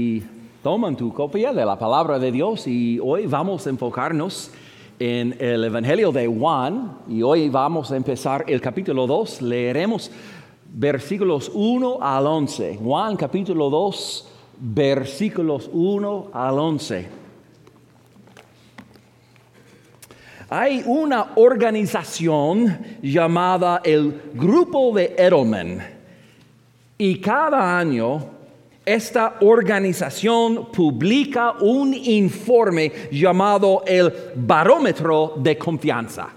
Y toman tu copia de la palabra de Dios y hoy vamos a enfocarnos en el Evangelio de Juan y hoy vamos a empezar el capítulo 2. Leeremos versículos 1 al 11. Juan capítulo 2, versículos 1 al 11. Hay una organización llamada el Grupo de Edelman y cada año esta organización publica un informe llamado el barómetro de confianza.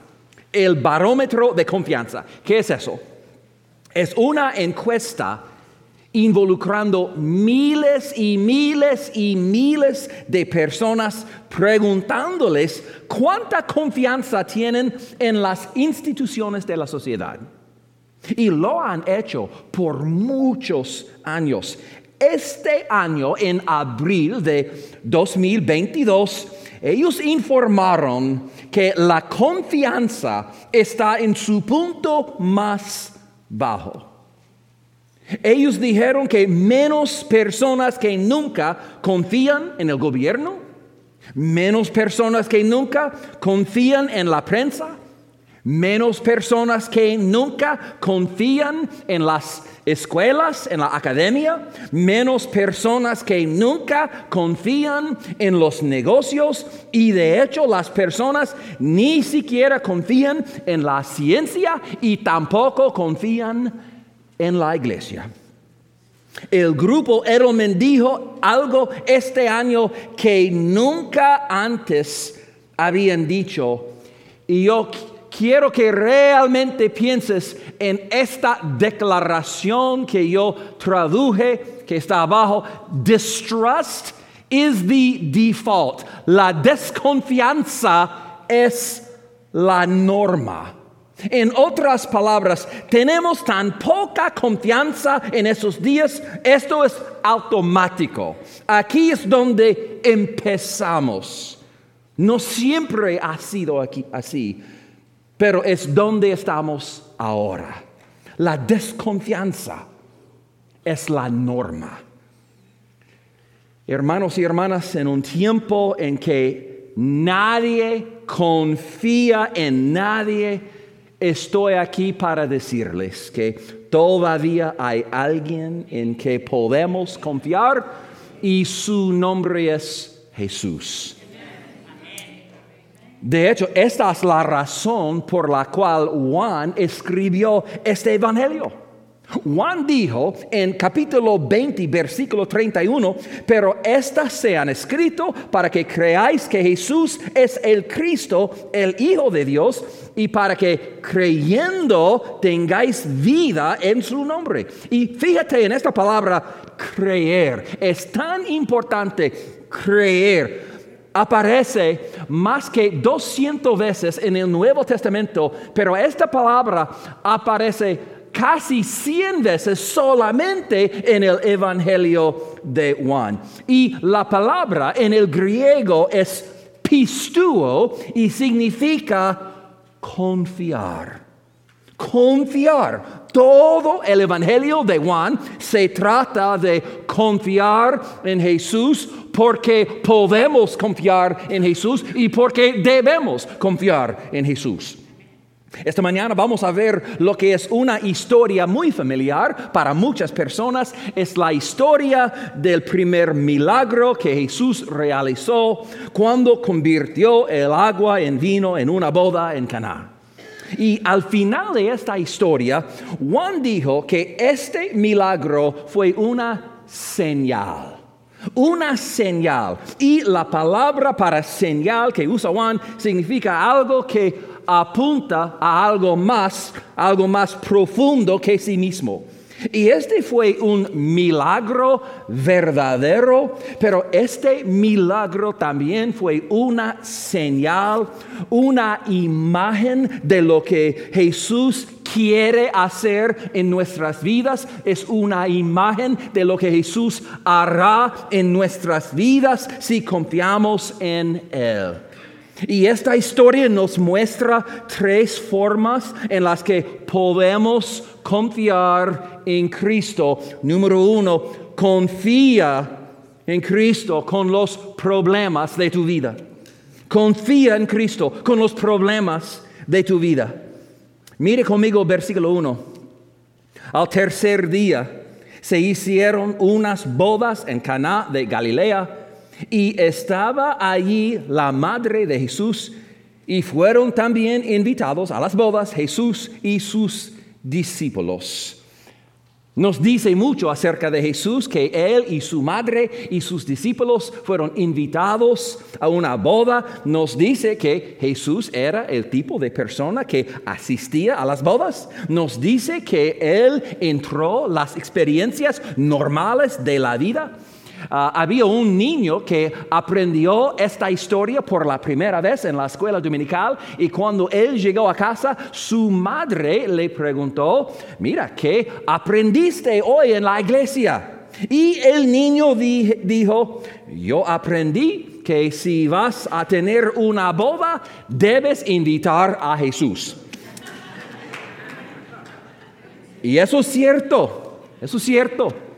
El barómetro de confianza. ¿Qué es eso? Es una encuesta involucrando miles y miles y miles de personas preguntándoles cuánta confianza tienen en las instituciones de la sociedad. Y lo han hecho por muchos años. Este año, en abril de 2022, ellos informaron que la confianza está en su punto más bajo. Ellos dijeron que menos personas que nunca confían en el gobierno, menos personas que nunca confían en la prensa, menos personas que nunca confían en las escuelas, en la academia, menos personas que nunca confían en los negocios. Y de hecho las personas ni siquiera confían en la ciencia y tampoco confían en la iglesia. El grupo Edelman dijo algo este año que nunca antes habían dicho. Y yo quiero que realmente pienses en esta declaración que yo traduje, que está abajo. Distrust is the default. La desconfianza es la norma. En otras palabras, tenemos tan poca confianza en esos días, esto es automático. Aquí es donde empezamos. No siempre ha sido aquí, así pero es donde estamos ahora. La desconfianza es la norma. Hermanos y hermanas, en un tiempo en que nadie confía en nadie, estoy aquí para decirles que todavía hay alguien en que podemos confiar y su nombre es Jesús. De hecho, esta es la razón por la cual Juan escribió este Evangelio. Juan dijo en capítulo 20, versículo 31, pero estas se han escrito para que creáis que Jesús es el Cristo, el Hijo de Dios, y para que creyendo tengáis vida en su nombre. Y fíjate en esta palabra creer, es tan importante creer aparece más que 200 veces en el Nuevo Testamento, pero esta palabra aparece casi 100 veces solamente en el Evangelio de Juan. Y la palabra en el griego es pistuo y significa confiar. Confiar. Todo el Evangelio de Juan se trata de confiar en Jesús porque podemos confiar en Jesús y porque debemos confiar en Jesús. Esta mañana vamos a ver lo que es una historia muy familiar para muchas personas. Es la historia del primer milagro que Jesús realizó cuando convirtió el agua en vino en una boda en Cana. Y al final de esta historia, Juan dijo que este milagro fue una señal. Una señal. Y la palabra para señal que usa Juan significa algo que apunta a algo más, algo más profundo que sí mismo. Y este fue un milagro verdadero, pero este milagro también fue una señal, una imagen de lo que Jesús quiere hacer en nuestras vidas. Es una imagen de lo que Jesús hará en nuestras vidas si confiamos en Él. Y esta historia nos muestra tres formas en las que podemos confiar en Cristo. Número uno, confía en Cristo con los problemas de tu vida. Confía en Cristo con los problemas de tu vida. Mire conmigo versículo 1. Al tercer día se hicieron unas bodas en Caná de Galilea y estaba allí la madre de Jesús y fueron también invitados a las bodas Jesús y sus discípulos. Nos dice mucho acerca de Jesús que él y su madre y sus discípulos fueron invitados a una boda. Nos dice que Jesús era el tipo de persona que asistía a las bodas. Nos dice que él entró las experiencias normales de la vida. Ah, había un niño que aprendió esta historia por la primera vez en la escuela dominical y cuando él llegó a casa, su madre le preguntó, mira, ¿qué aprendiste hoy en la iglesia? Y el niño dijo, yo aprendí que si vas a tener una boda, debes invitar a Jesús. y eso es cierto, eso es cierto.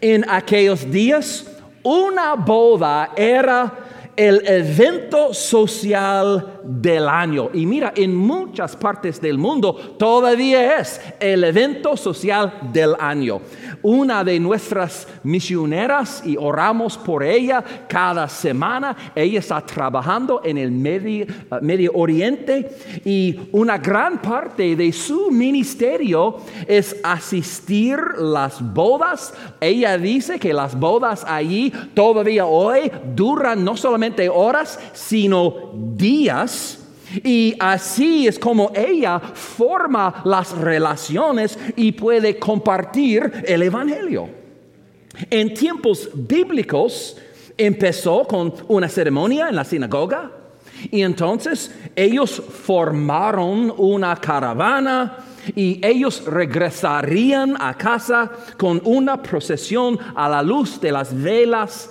En aquellos días, una boda era el evento social del año. Y mira, en muchas partes del mundo todavía es el evento social del año. Una de nuestras misioneras, y oramos por ella cada semana, ella está trabajando en el Medio, uh, Medio Oriente y una gran parte de su ministerio es asistir las bodas. Ella dice que las bodas allí todavía hoy duran no solamente horas, sino días. Y así es como ella forma las relaciones y puede compartir el Evangelio. En tiempos bíblicos empezó con una ceremonia en la sinagoga y entonces ellos formaron una caravana y ellos regresarían a casa con una procesión a la luz de las velas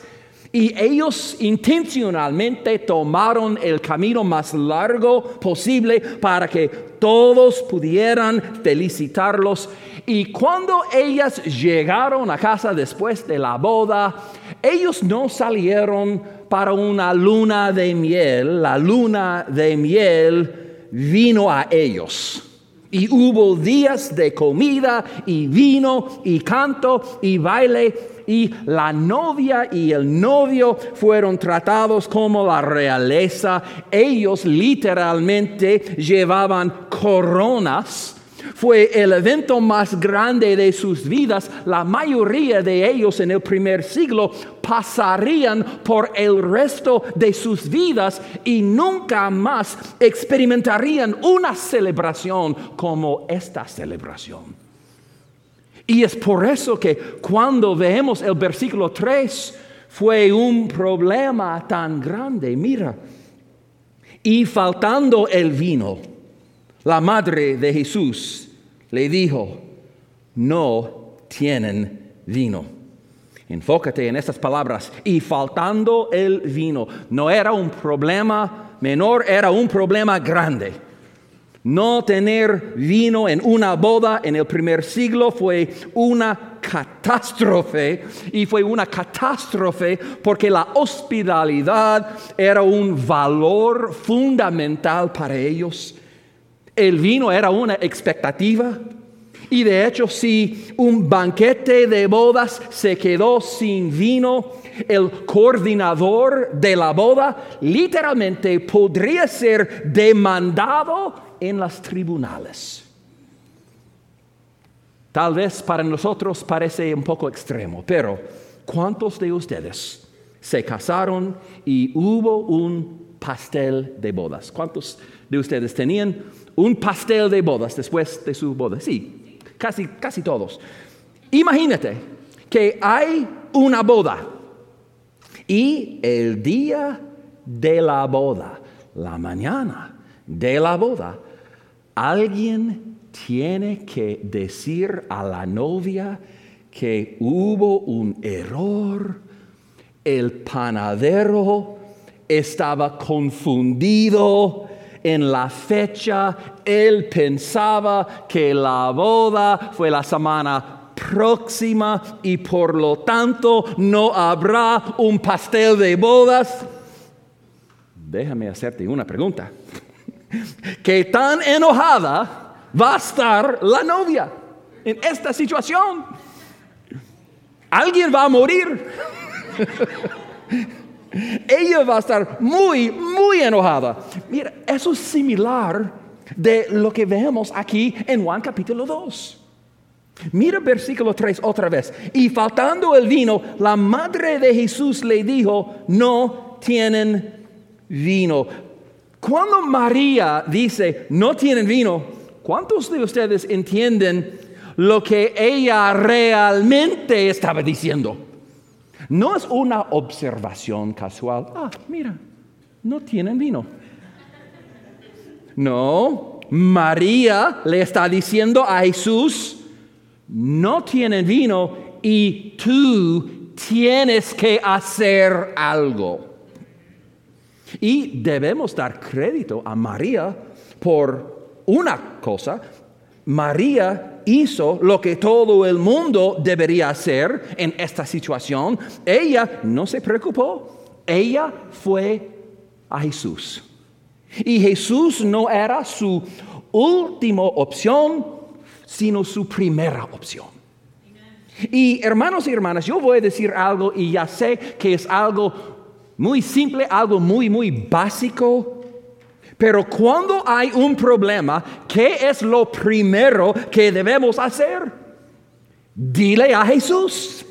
y ellos intencionalmente tomaron el camino más largo posible para que todos pudieran felicitarlos. Y cuando ellas llegaron a casa después de la boda, ellos no salieron para una luna de miel. La luna de miel vino a ellos. Y hubo días de comida y vino y canto y baile y la novia y el novio fueron tratados como la realeza. Ellos literalmente llevaban coronas. Fue el evento más grande de sus vidas. La mayoría de ellos en el primer siglo pasarían por el resto de sus vidas y nunca más experimentarían una celebración como esta celebración. Y es por eso que cuando vemos el versículo 3, fue un problema tan grande. Mira, y faltando el vino, la madre de Jesús le dijo, no tienen vino. Enfócate en estas palabras. Y faltando el vino, no era un problema menor, era un problema grande. No tener vino en una boda en el primer siglo fue una catástrofe y fue una catástrofe porque la hospitalidad era un valor fundamental para ellos. El vino era una expectativa. Y de hecho, si un banquete de bodas se quedó sin vino, el coordinador de la boda literalmente podría ser demandado en las tribunales. Tal vez para nosotros parece un poco extremo, pero ¿cuántos de ustedes se casaron y hubo un pastel de bodas? ¿Cuántos de ustedes tenían un pastel de bodas después de su boda? Sí, casi, casi todos. Imagínate que hay una boda y el día de la boda, la mañana de la boda, Alguien tiene que decir a la novia que hubo un error, el panadero estaba confundido en la fecha, él pensaba que la boda fue la semana próxima y por lo tanto no habrá un pastel de bodas. Déjame hacerte una pregunta. ¿Qué tan enojada va a estar la novia en esta situación? Alguien va a morir. Ella va a estar muy, muy enojada. Mira, eso es similar de lo que vemos aquí en Juan capítulo 2. Mira versículo 3 otra vez. Y faltando el vino, la madre de Jesús le dijo, no tienen vino. Cuando María dice, no tienen vino, ¿cuántos de ustedes entienden lo que ella realmente estaba diciendo? No es una observación casual. Ah, mira, no tienen vino. No, María le está diciendo a Jesús, no tienen vino y tú tienes que hacer algo. Y debemos dar crédito a María por una cosa. María hizo lo que todo el mundo debería hacer en esta situación. Ella no se preocupó. Ella fue a Jesús. Y Jesús no era su última opción, sino su primera opción. Y hermanos y hermanas, yo voy a decir algo y ya sé que es algo muy simple, algo muy, muy básico. Pero cuando hay un problema, ¿qué es lo primero que debemos hacer? Dile a Jesús.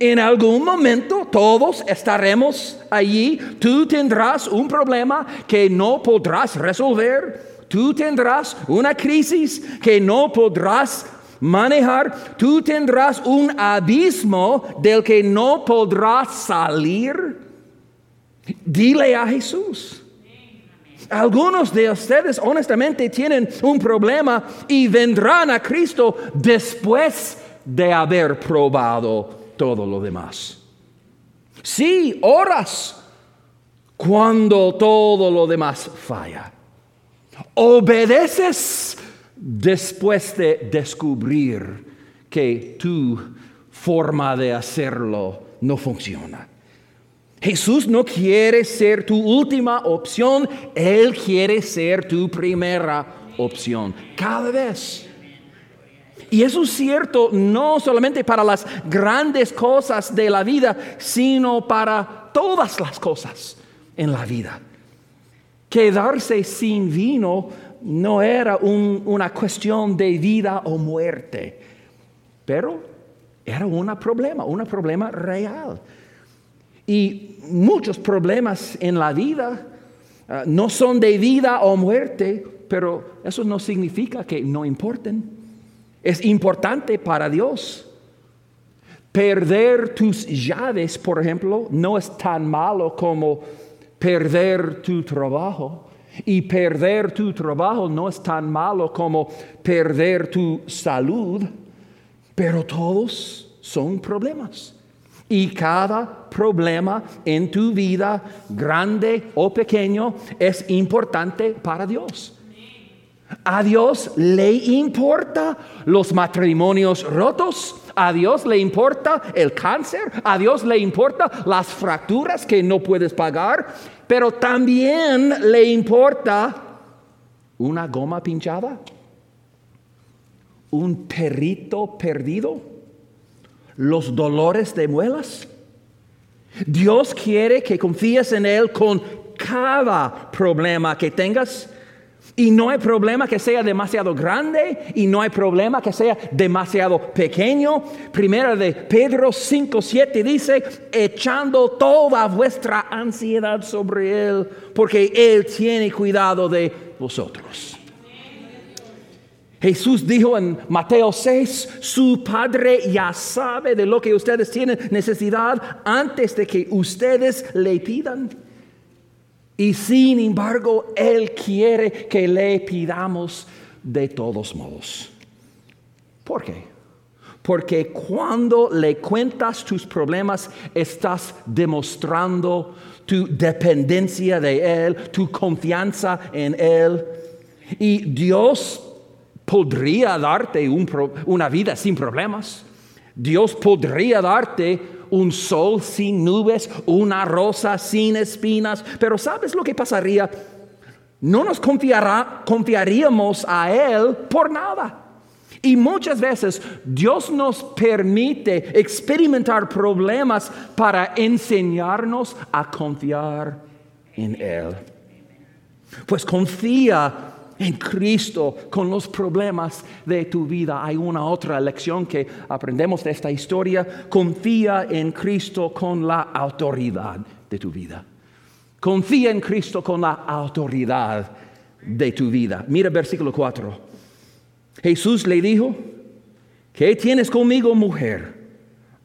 En algún momento todos estaremos allí. Tú tendrás un problema que no podrás resolver. Tú tendrás una crisis que no podrás manejar. Tú tendrás un abismo del que no podrás salir. Dile a Jesús. Algunos de ustedes honestamente tienen un problema y vendrán a Cristo después de haber probado todo lo demás. Sí, oras cuando todo lo demás falla. Obedeces después de descubrir que tu forma de hacerlo no funciona. Jesús no quiere ser tu última opción, Él quiere ser tu primera opción, cada vez. Y eso es cierto no solamente para las grandes cosas de la vida, sino para todas las cosas en la vida. Quedarse sin vino no era una cuestión de vida o muerte, pero era un problema, un problema real. Y muchos problemas en la vida ah, no son de vida o muerte, pero eso no significa que no importen es importante para Dios. Perder tus llaves, por ejemplo, no es tan malo como perder tu trabajo. Y perder tu trabajo no es tan malo como perder tu salud, pero todos son problemas. Y cada problema en tu vida, grande o pequeño, es importante para Dios. A Dios le importa los matrimonios rotos, a Dios le importa el cáncer, a Dios le importa las fracturas que no puedes pagar, pero también le importa una goma pinchada, un perrito perdido, los dolores de muelas. Dios quiere que confíes en Él con cada problema que tengas y no hay problema que sea demasiado grande y no hay problema que sea demasiado pequeño. Primera de Pedro 5, 7 dice, echando toda vuestra ansiedad sobre Él, porque Él tiene cuidado de vosotros. Jesús dijo en Mateo 6, su Padre ya sabe de lo que ustedes tienen necesidad antes de que ustedes le pidan. Y sin embargo, Él quiere que le pidamos de todos modos. ¿Por qué? Porque cuando le cuentas tus problemas, estás demostrando tu dependencia de Él, tu confianza en Él. Y Dios podría darte una vida sin problemas. Dios podría darte un sol sin nubes, una rosa sin espinas, pero ¿sabes lo que pasaría? No nos confiaríamos a Él por nada. Y muchas veces Dios nos permite experimentar problemas para enseñarnos a confiar en Él. Pues confía en Cristo con los problemas de tu vida. Hay una otra lección que aprendemos de esta historia. Confía en Cristo con la autoridad de tu vida. Confía en Cristo con la autoridad de tu vida. Mira versículo 4. Jesús le dijo, ¿qué tienes conmigo, mujer?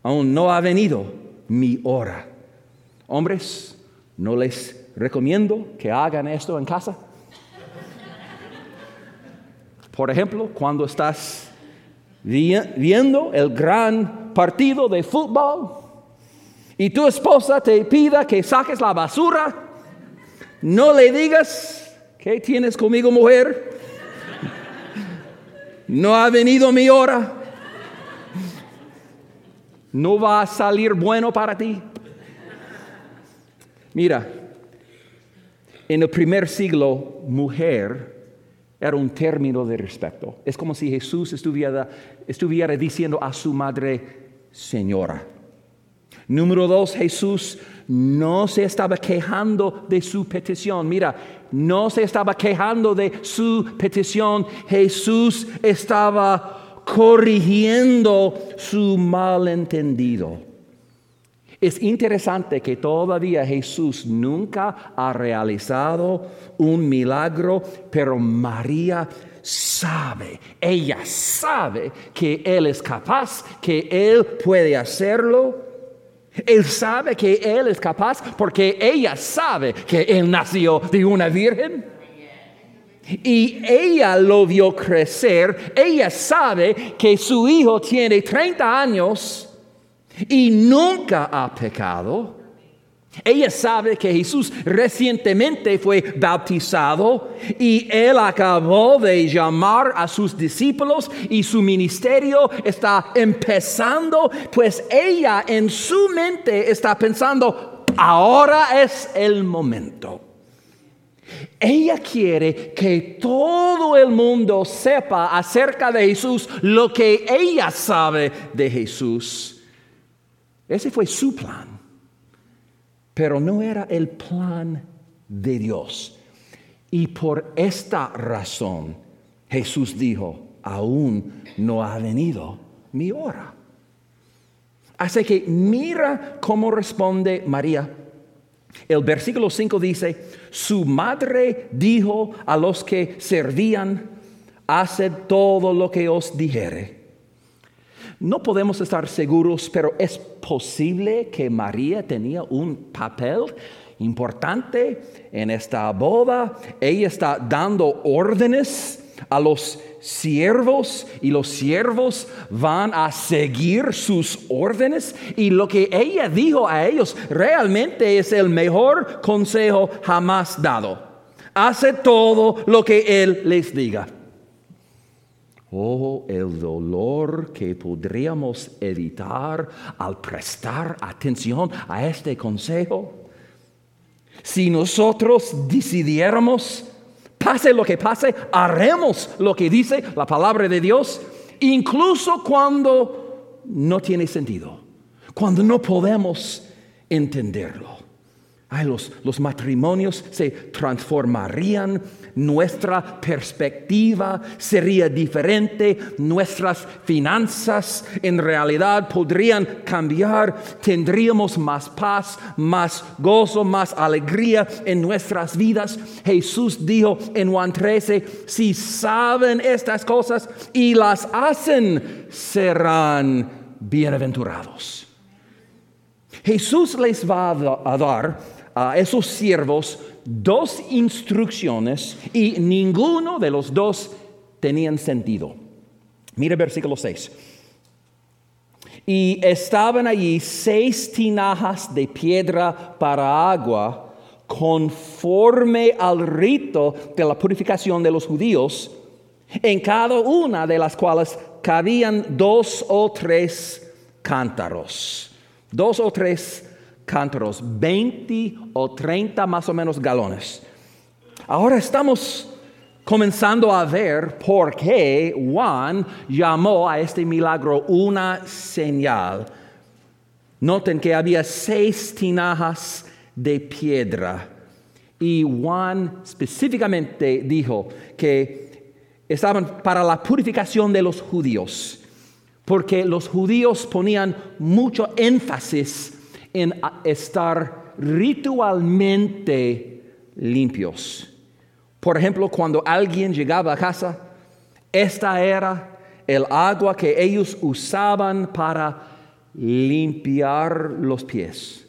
Aún no ha venido mi hora. Hombres, no les recomiendo que hagan esto en casa. Por ejemplo, cuando estás viendo el gran partido de fútbol y tu esposa te pida que saques la basura, no le digas, ¿qué tienes conmigo, mujer? No ha venido mi hora. No va a salir bueno para ti. Mira, en el primer siglo, mujer era un término de respeto. Es como si Jesús estuviera, diciendo a su madre, señora. Número dos, Jesús no se estaba quejando de su petición. Mira, no se estaba quejando de su petición. Jesús estaba corrigiendo su malentendido. Es interesante que todavía Jesús nunca ha realizado un milagro, pero María sabe, ella sabe que Él es capaz, que Él puede hacerlo. Él sabe que Él es capaz porque ella sabe que Él nació de una virgen. Y ella lo vio crecer. Ella sabe que su hijo tiene 30 años y nunca ha pecado. Ella sabe que Jesús recientemente fue bautizado y él acabó de llamar a sus discípulos y su ministerio está empezando, pues ella en su mente está pensando, ahora es el momento. Ella quiere que todo el mundo sepa acerca de Jesús lo que ella sabe de Jesús. Ese fue su plan pero no era el plan de Dios. Y por esta razón Jesús dijo, aún no ha venido mi hora. Así que mira cómo responde María. El versículo 5 dice, su madre dijo a los que servían, haced todo lo que os dijere. No podemos estar seguros, pero es posible que María tenía un papel importante en esta boda. Ella está dando órdenes a los siervos y los siervos van a seguir sus órdenes y lo que ella dijo a ellos realmente es el mejor consejo jamás dado. Hace todo lo que él les diga. Oh, el dolor que podríamos evitar al prestar atención a este consejo. Si nosotros decidiéramos, pase lo que pase, haremos lo que dice la palabra de Dios, incluso cuando no tiene sentido, cuando no podemos entenderlo los, matrimonios se transformarían, nuestra perspectiva sería diferente, nuestras finanzas en realidad podrían cambiar, tendríamos más paz, más gozo, más alegría en nuestras vidas. Jesús dijo en Juan 13, si saben estas cosas y las hacen, serán bienaventurados. Jesús les va a dar a esos siervos dos instrucciones y ninguno de los dos tenían sentido. Mira versículo 6. Y estaban allí seis tinajas de piedra para agua conforme al rito de la purificación de los judíos en cada una de las cuales cabían dos o tres cántaros. Dos o tres cántaros, 20 o 30 más o menos galones. Ahora estamos comenzando a ver por qué Juan llamó a este milagro una señal. Noten que había seis tinajas de piedra y Juan específicamente dijo que estaban para la purificación de los judíos, porque los judíos ponían mucho énfasis en estar ritualmente limpios. Por ejemplo, cuando alguien llegaba a casa, esta era el agua que ellos usaban para limpiar los pies.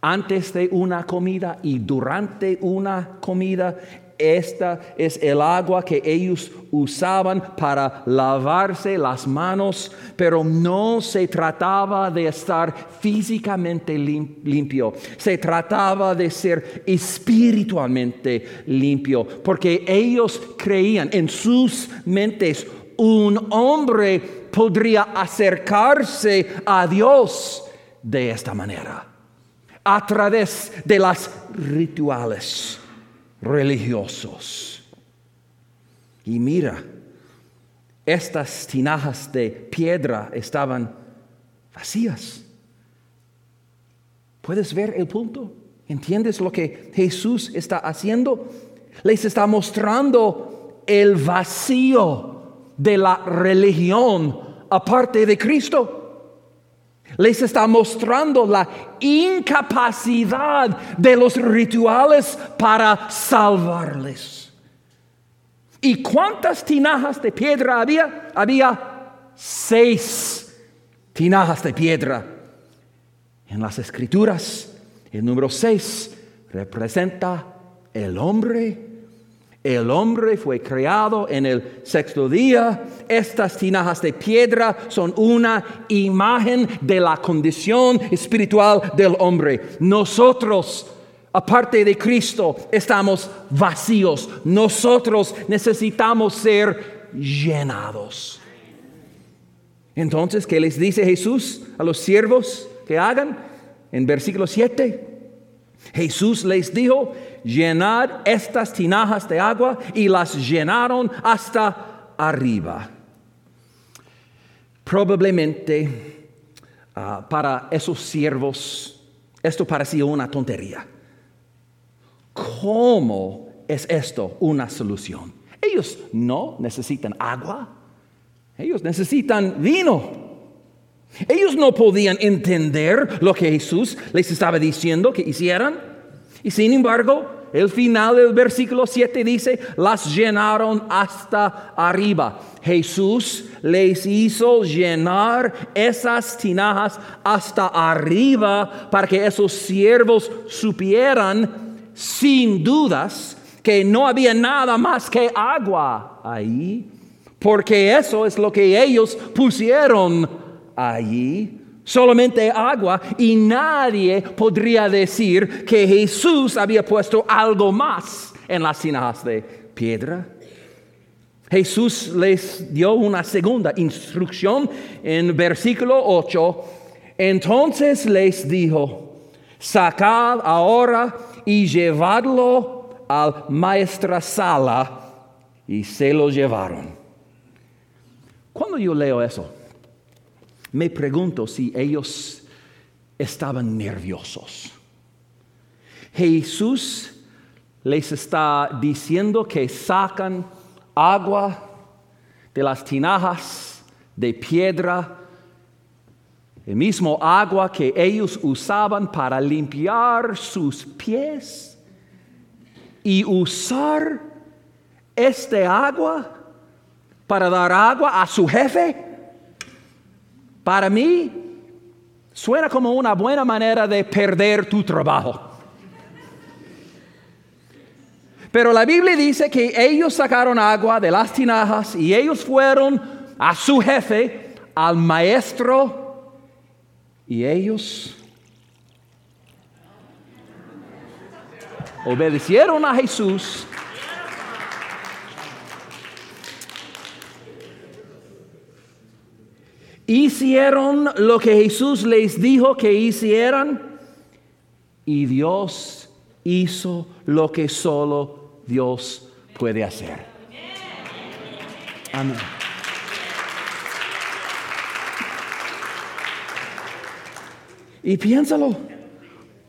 Antes de una comida y durante una comida, esta es el agua que ellos usaban para lavarse las manos, pero no se trataba de estar físicamente limpio, se trataba de ser espiritualmente limpio, porque ellos creían en sus mentes un hombre podría acercarse a Dios de esta manera, a través de las rituales religiosos. Y mira, estas tinajas de piedra estaban vacías. ¿Puedes ver el punto? ¿Entiendes lo que Jesús está haciendo? Les está mostrando el vacío de la religión aparte de Cristo. Les está mostrando la incapacidad de los rituales para salvarles. ¿Y cuántas tinajas de piedra había? Había seis tinajas de piedra. En las escrituras, el número seis representa el hombre el hombre fue creado en el sexto día. Estas tinajas de piedra son una imagen de la condición espiritual del hombre. Nosotros, aparte de Cristo, estamos vacíos. Nosotros necesitamos ser llenados. Entonces, ¿qué les dice Jesús a los siervos que hagan? En versículo 7. Jesús les dijo, llenad estas tinajas de agua y las llenaron hasta arriba. Probablemente ah, para esos siervos esto parecía una tontería. ¿Cómo es esto una solución? Ellos no necesitan agua, ellos necesitan vino. Ellos no podían entender lo que Jesús les estaba diciendo que hicieran. Y sin embargo, el final del versículo 7 dice, las llenaron hasta arriba. Jesús les hizo llenar esas tinajas hasta arriba para que esos siervos supieran sin dudas que no había nada más que agua ahí, porque eso es lo que ellos pusieron allí solamente agua y nadie podría decir que Jesús había puesto algo más en las tinajas de piedra. Jesús les dio una segunda instrucción en versículo 8. Entonces les dijo, sacad ahora y llevadlo al maestra sala. Y se lo llevaron. Cuando yo leo eso, me pregunto si ellos estaban nerviosos. Jesús les está diciendo que sacan agua de las tinajas de piedra, el mismo agua que ellos usaban para limpiar sus pies y usar este agua para dar agua a su jefe. Para mí, suena como una buena manera de perder tu trabajo. Pero la Biblia dice que ellos sacaron agua de las tinajas y ellos fueron a su jefe, al maestro, y ellos obedecieron a Jesús hicieron lo que Jesús les dijo que hicieran y Dios hizo lo que solo Dios puede hacer. Amén. Y piénsalo,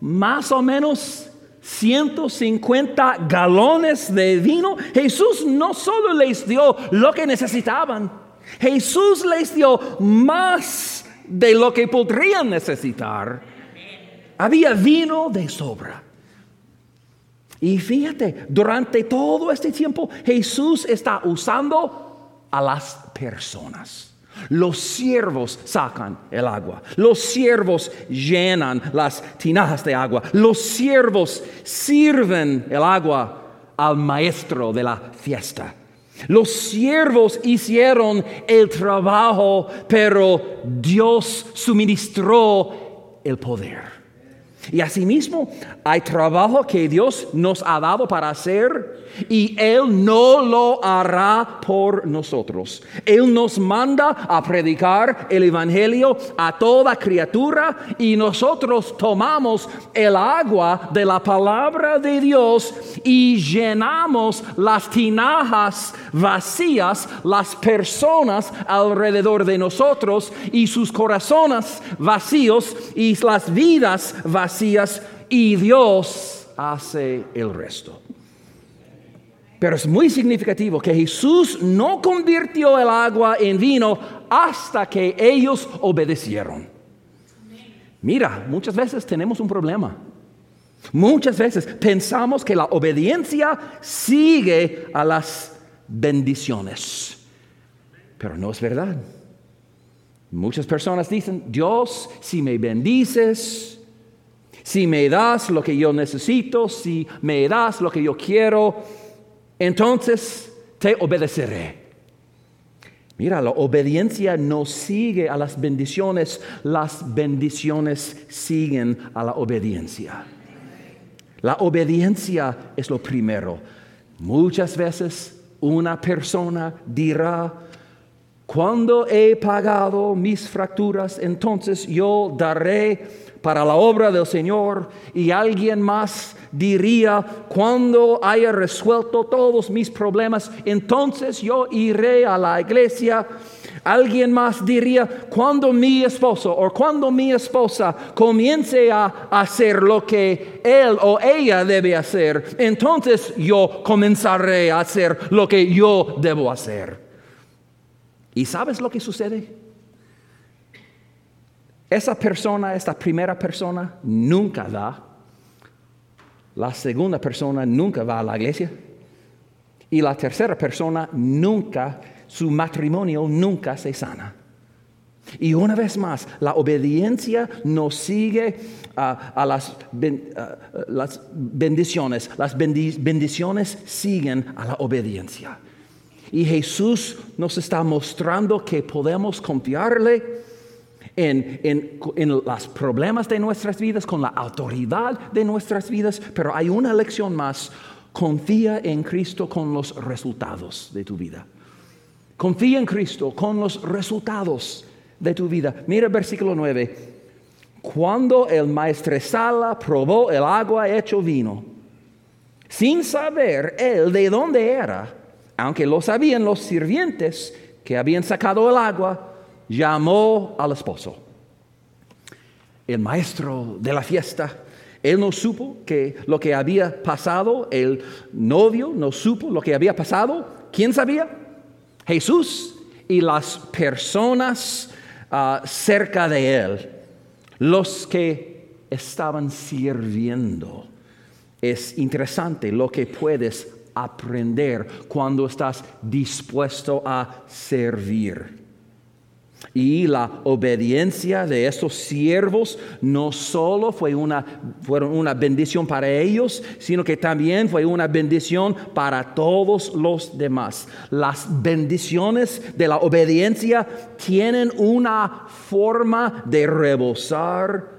más o menos 150 galones de vino. Jesús no solo les dio lo que necesitaban, Jesús les dio más de lo que podrían necesitar. Había vino de sobra. Y fíjate, durante todo este tiempo Jesús está usando a las personas. Los siervos sacan el agua. Los siervos llenan las tinajas de agua. Los siervos sirven el agua al maestro de la fiesta. Los siervos hicieron el trabajo, pero Dios suministró el poder. Y asimismo, hay trabajo que Dios nos ha dado para hacer y Él no lo hará por nosotros. Él nos manda a predicar el Evangelio a toda criatura y nosotros tomamos el agua de la palabra de Dios y llenamos las tinajas vacías, las personas alrededor de nosotros y sus corazones vacíos y las vidas vacías y Dios hace el resto. Pero es muy significativo que Jesús no convirtió el agua en vino hasta que ellos obedecieron. Mira, muchas veces tenemos un problema. Muchas veces pensamos que la obediencia sigue a las bendiciones. Pero no es verdad. Muchas personas dicen, Dios, si me bendices, si me das lo que yo necesito, si me das lo que yo quiero, entonces te obedeceré. Mira, la obediencia no sigue a las bendiciones, las bendiciones siguen a la obediencia. La obediencia es lo primero. Muchas veces una persona dirá, cuando he pagado mis fracturas, entonces yo daré para la obra del Señor y alguien más diría, cuando haya resuelto todos mis problemas, entonces yo iré a la iglesia. Alguien más diría, cuando mi esposo o cuando mi esposa comience a hacer lo que él o ella debe hacer, entonces yo comenzaré a hacer lo que yo debo hacer. ¿Y sabes lo que sucede? Esa persona, esta primera persona, nunca da la segunda persona nunca va a la iglesia. Y la tercera persona nunca, su matrimonio nunca se sana. Y una vez más, la obediencia no sigue a las, las, bendiciones. Las bendiciones siguen a la obediencia. Y Jesús nos está mostrando que podemos confiarle en, en, los problemas de nuestras vidas, con la autoridad de nuestras vidas, pero hay una lección más. Confía en Cristo con los resultados de tu vida. Confía en Cristo con los resultados de tu vida. Mira el versículo 9. Cuando el maestresala probó el agua hecho vino, sin saber él de dónde era, aunque lo sabían los sirvientes que habían sacado el agua, llamó al esposo. El maestro de la fiesta, él no supo que lo que había pasado, el novio no supo lo que había pasado. ¿Quién sabía? Jesús y las personas ah, cerca de él, los que estaban sirviendo. Es interesante lo que puedes aprender cuando estás dispuesto a servir. Y la obediencia de estos siervos no solo fue una, fueron una bendición para ellos, sino que también fue una bendición para todos los demás. Las bendiciones de la obediencia tienen una forma de rebosar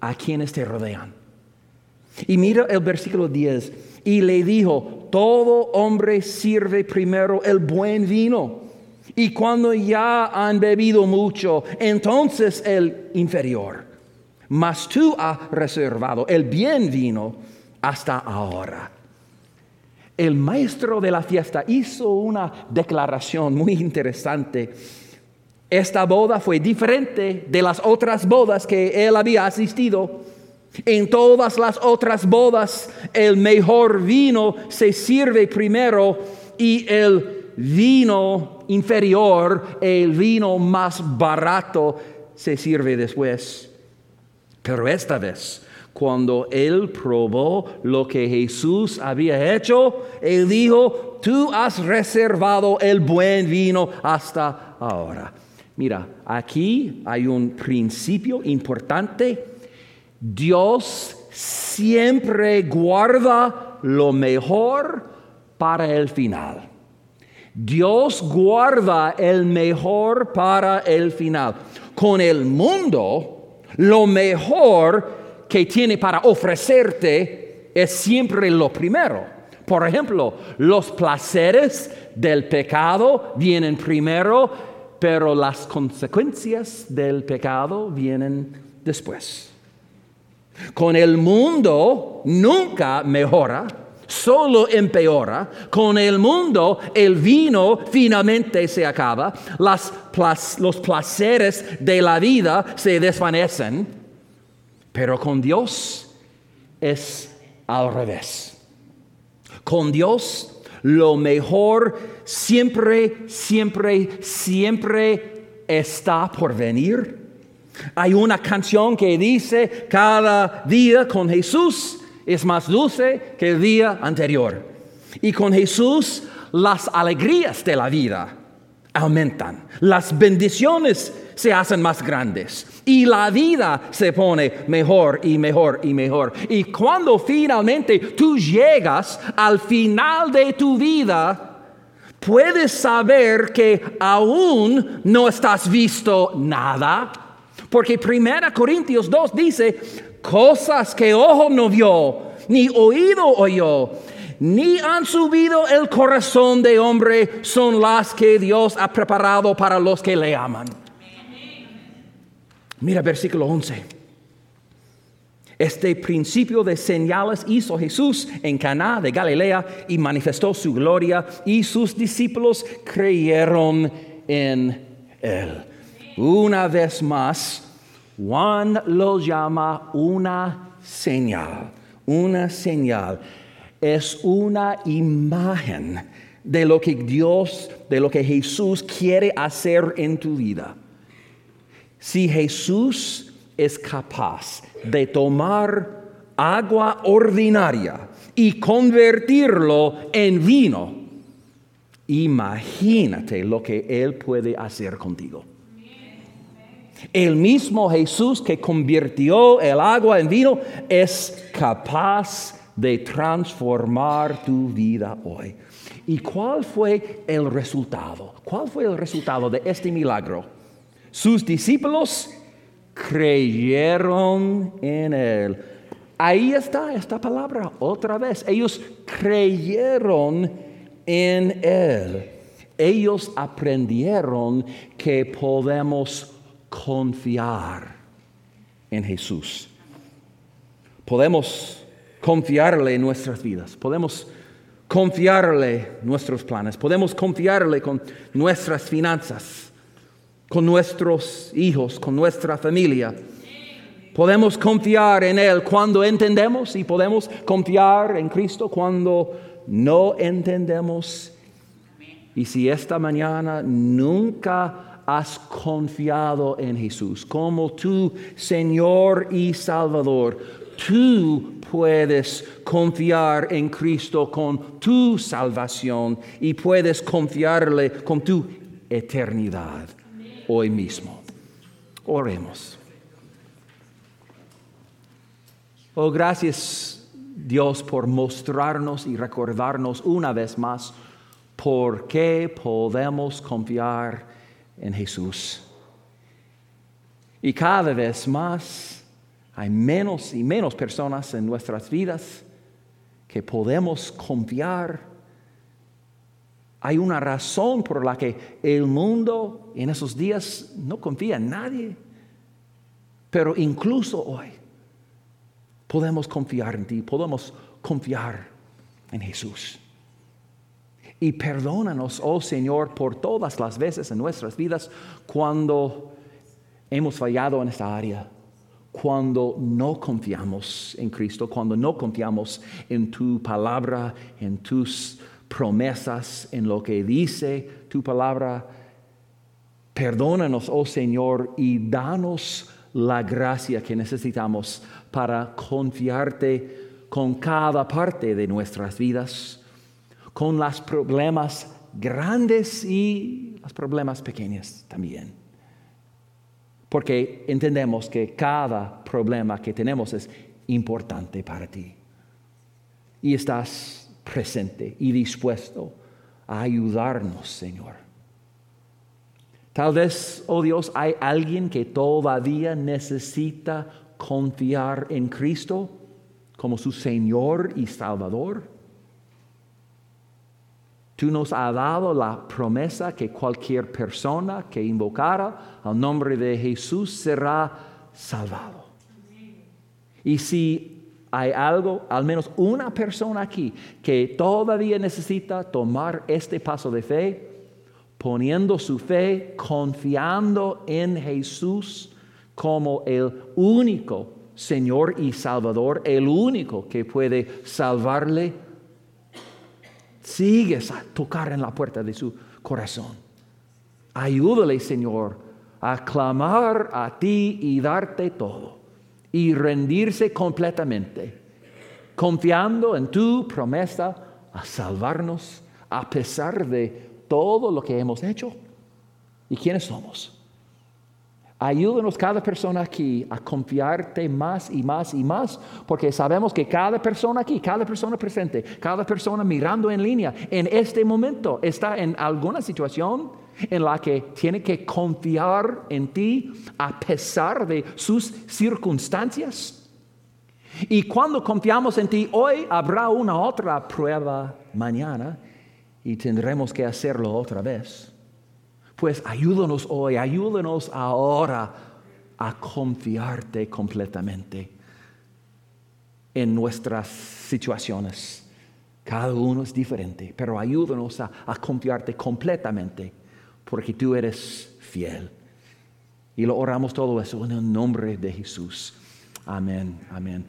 a quienes te rodean. Y mira el versículo 10. Y le dijo, todo hombre sirve primero el buen vino Y cuando ya han bebido mucho, entonces el inferior. Mas tú has reservado el bien vino hasta ahora. El maestro de la fiesta hizo una declaración muy interesante. Esta boda fue diferente de las otras bodas que él había asistido. En todas las otras bodas el mejor vino se sirve primero y el vino inferior, el vino más barato, se sirve después. Pero esta vez, cuando él probó lo que Jesús había hecho, él dijo, tú has reservado el buen vino hasta ahora. Mira, aquí hay un principio importante. Dios siempre guarda lo mejor para el final. Dios guarda el mejor para el final. Con el mundo, lo mejor que tiene para ofrecerte es siempre lo primero. Por ejemplo, los placeres del pecado vienen primero, pero las consecuencias del pecado vienen después. Con el mundo nunca mejora, solo empeora. Con el mundo el vino finalmente se acaba, los placeres de la vida se desvanecen pero con Dios es al revés. Con Dios lo mejor siempre, siempre, siempre está por venir. Hay una canción que dice, cada día con Jesús es más dulce que el día anterior. Y con Jesús las alegrías de la vida aumentan, las bendiciones se hacen más grandes y la vida se pone mejor y mejor y mejor. Y cuando finalmente tú llegas al final de tu vida, puedes saber que aún no estás visto nada. Porque 1 Corintios 2 dice, cosas que ojo no vio, ni oído oyó, ni han subido el corazón de hombre, son las que Dios ha preparado para los que le aman. Mira versículo 11. Este principio de señales hizo Jesús en Caná de Galilea y manifestó su gloria y sus discípulos creyeron en él. Una vez más, Juan lo llama una señal, una señal. Es una imagen de lo que Dios, de lo que Jesús quiere hacer en tu vida. Si Jesús es capaz de tomar agua ordinaria y convertirlo en vino, imagínate lo que Él puede hacer contigo. El mismo Jesús que convirtió el agua en vino es capaz de transformar tu vida hoy. ¿Y cuál fue el resultado? ¿Cuál fue el resultado de este milagro? Sus discípulos creyeron en él. Ahí está esta palabra otra vez. Ellos creyeron en él. Ellos aprendieron que podemos confiar en Jesús. Podemos confiarle en nuestras vidas. Podemos confiarle nuestros planes. Podemos confiarle con nuestras finanzas con nuestros hijos, con nuestra familia. Podemos confiar en Él cuando entendemos y podemos confiar en Cristo cuando no entendemos. Y si esta mañana nunca has confiado en Jesús como tu Señor y Salvador, tú puedes confiar en Cristo con tu salvación y puedes confiarle con tu eternidad hoy mismo. Oremos. Oh, gracias Dios por mostrarnos y recordarnos una vez más por qué podemos confiar en Jesús. Y cada vez más hay menos y menos personas en nuestras vidas que podemos confiar Hay una razón por la que el mundo en esos días no confía en nadie. Pero incluso hoy podemos confiar en ti, podemos confiar en Jesús. Y perdónanos, oh Señor, por todas las veces en nuestras vidas cuando hemos fallado en esta área, cuando no confiamos en Cristo, cuando no confiamos en tu palabra, en tus promesas, en lo que dice tu palabra. Perdónanos, oh Señor, y danos la gracia que necesitamos para confiarte con cada parte de nuestras vidas, con los problemas grandes y los problemas pequeños también. Porque entendemos que cada problema que tenemos es importante para ti. Y estás presente y dispuesto a ayudarnos, Señor. Tal vez, oh Dios, hay alguien que todavía necesita confiar en Cristo como su Señor y Salvador. Tú nos has dado la promesa que cualquier persona que invocara al nombre de Jesús será salvado. Y si hay algo, al menos una persona aquí, que todavía necesita tomar este paso de fe, poniendo su fe, confiando en Jesús como el único Señor y Salvador, el único que puede salvarle, sigues a tocar en la puerta de su corazón. Ayúdale, Señor, a clamar a ti y darte todo y rendirse completamente, confiando en tu promesa a salvarnos a pesar de todo lo que hemos hecho y quiénes somos. Ayúdanos cada persona aquí a confiarte más y más y más, porque sabemos que cada persona aquí, cada persona presente, cada persona mirando en línea, en este momento está en alguna situación en la que tiene que confiar en ti a pesar de sus circunstancias. Y cuando confiamos en ti hoy, habrá una otra prueba mañana y tendremos que hacerlo otra vez. Pues ayúdanos hoy, ayúdanos ahora a confiarte completamente en nuestras situaciones. Cada uno es diferente, pero ayúdanos a, a confiarte completamente porque tú eres fiel. Y lo oramos todo eso en el nombre de Jesús. Amén, amén.